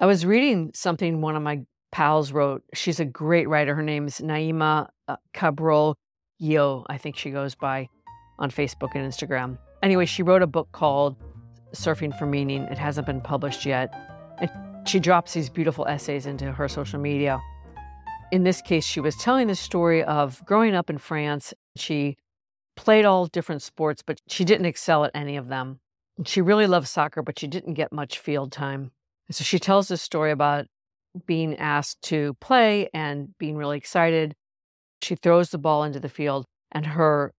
I was reading something one of my pals wrote. She's a great writer. Her name is Naima uh, Cabral Yo, I think she goes by on Facebook and Instagram. Anyway, she wrote a book called Surfing for Meaning. It hasn't been published yet. And she drops these beautiful essays into her social media. In this case, she was telling the story of growing up in France. She played all different sports, but she didn't excel at any of them. She really loved soccer, but she didn't get much field time. So she tells this story about being asked to play and being really excited. She throws the ball into the field, and her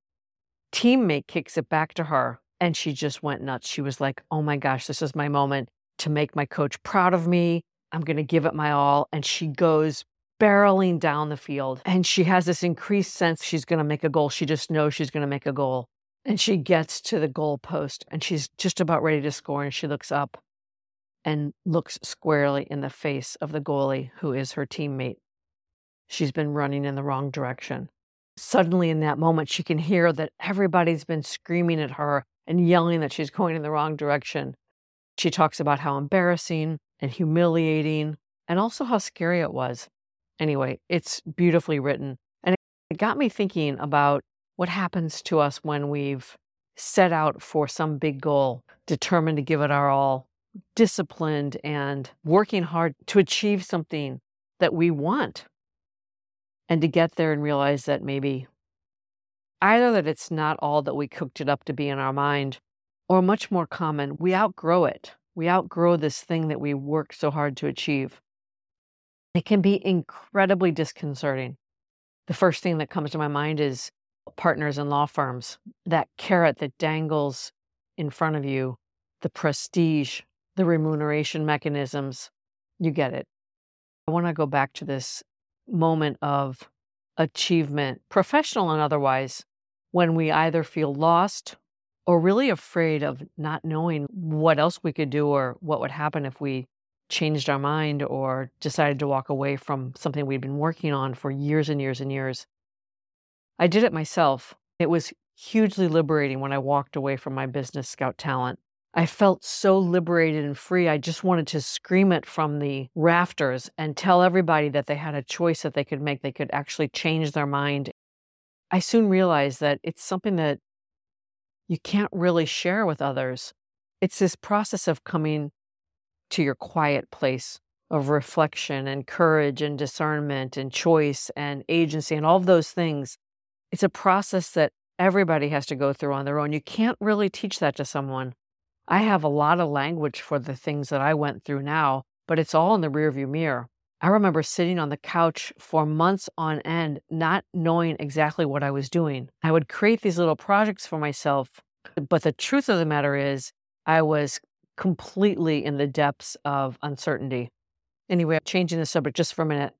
teammate kicks it back to her. And she just went nuts. She was like, Oh my gosh, this is my moment to make my coach proud of me. I'm going to give it my all. And she goes barreling down the field. And she has this increased sense she's going to make a goal. She just knows she's going to make a goal. And she gets to the goal post and she's just about ready to score. And she looks up and looks squarely in the face of the goalie, who is her teammate. She's been running in the wrong direction. Suddenly, in that moment, she can hear that everybody's been screaming at her and yelling that she's going in the wrong direction. She talks about how embarrassing and humiliating and also how scary it was. Anyway, it's beautifully written. And it got me thinking about what happens to us when we've set out for some big goal, determined to give it our all, disciplined and working hard to achieve something that we want. And to get there and realize that maybe either that it's not all that we cooked it up to be in our mind, or much more common, we outgrow it. We outgrow this thing that we worked so hard to achieve. It can be incredibly disconcerting. The first thing that comes to my mind is partners in law firms, that carrot that dangles in front of you, the prestige, the remuneration mechanisms. You get it. I want to go back to this moment of achievement, professional and otherwise, when we either feel lost or really afraid of not knowing what else we could do or what would happen if we changed our mind or decided to walk away from something we'd been working on for years and years and years. I did it myself. It was hugely liberating when I walked away from my business scout talent. I felt so liberated and free. I just wanted to scream it from the rafters and tell everybody that they had a choice that they could make. They could actually change their mind. I soon realized that it's something that you can't really share with others. It's this process of coming to your quiet place of reflection and courage and discernment and choice and agency and all of those things. It's a process that everybody has to go through on their own. You can't really teach that to someone. I have a lot of language for the things that I went through now, but it's all in the rearview mirror. I remember sitting on the couch for months on end, not knowing exactly what I was doing. I would create these little projects for myself, but the truth of the matter is, I was completely in the depths of uncertainty. Anyway, changing the subject just for a minute.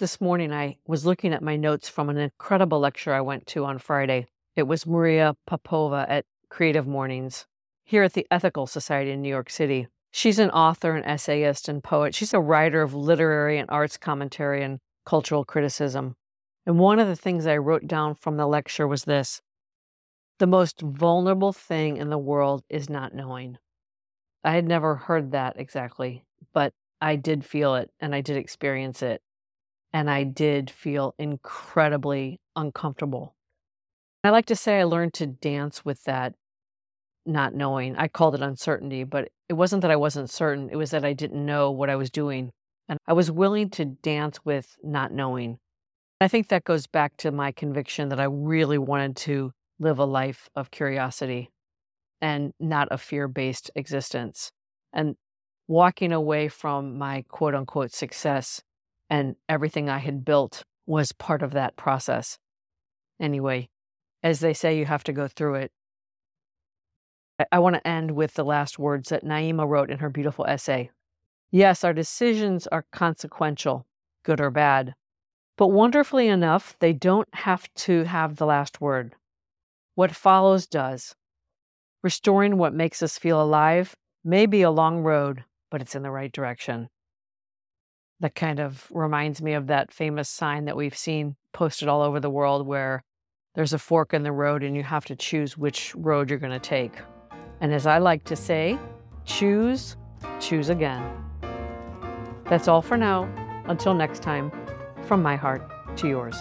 This morning, I was looking at my notes from an incredible lecture I went to on Friday. It was Maria Popova at Creative Mornings here at the Ethical Society in New York City. She's an author, an essayist, and poet. She's a writer of literary and arts commentary and cultural criticism. And one of the things I wrote down from the lecture was this The most vulnerable thing in the world is not knowing. I had never heard that exactly, but I did feel it and I did experience it. And I did feel incredibly uncomfortable. I like to say I learned to dance with that not knowing. I called it uncertainty, but it wasn't that I wasn't certain, it was that I didn't know what I was doing. And I was willing to dance with not knowing. I think that goes back to my conviction that I really wanted to live a life of curiosity and not a fear based existence. And walking away from my quote unquote success and everything I had built was part of that process. Anyway, as they say, you have to go through it. I want to end with the last words that Naima wrote in her beautiful essay. Yes, our decisions are consequential, good or bad. But wonderfully enough, they don't have to have the last word. What follows does. Restoring what makes us feel alive may be a long road, but it's in the right direction. That kind of reminds me of that famous sign that we've seen posted all over the world where there's a fork in the road and you have to choose which road you're going to take. And as I like to say, choose, choose again. That's all for now. Until next time, from my heart to yours.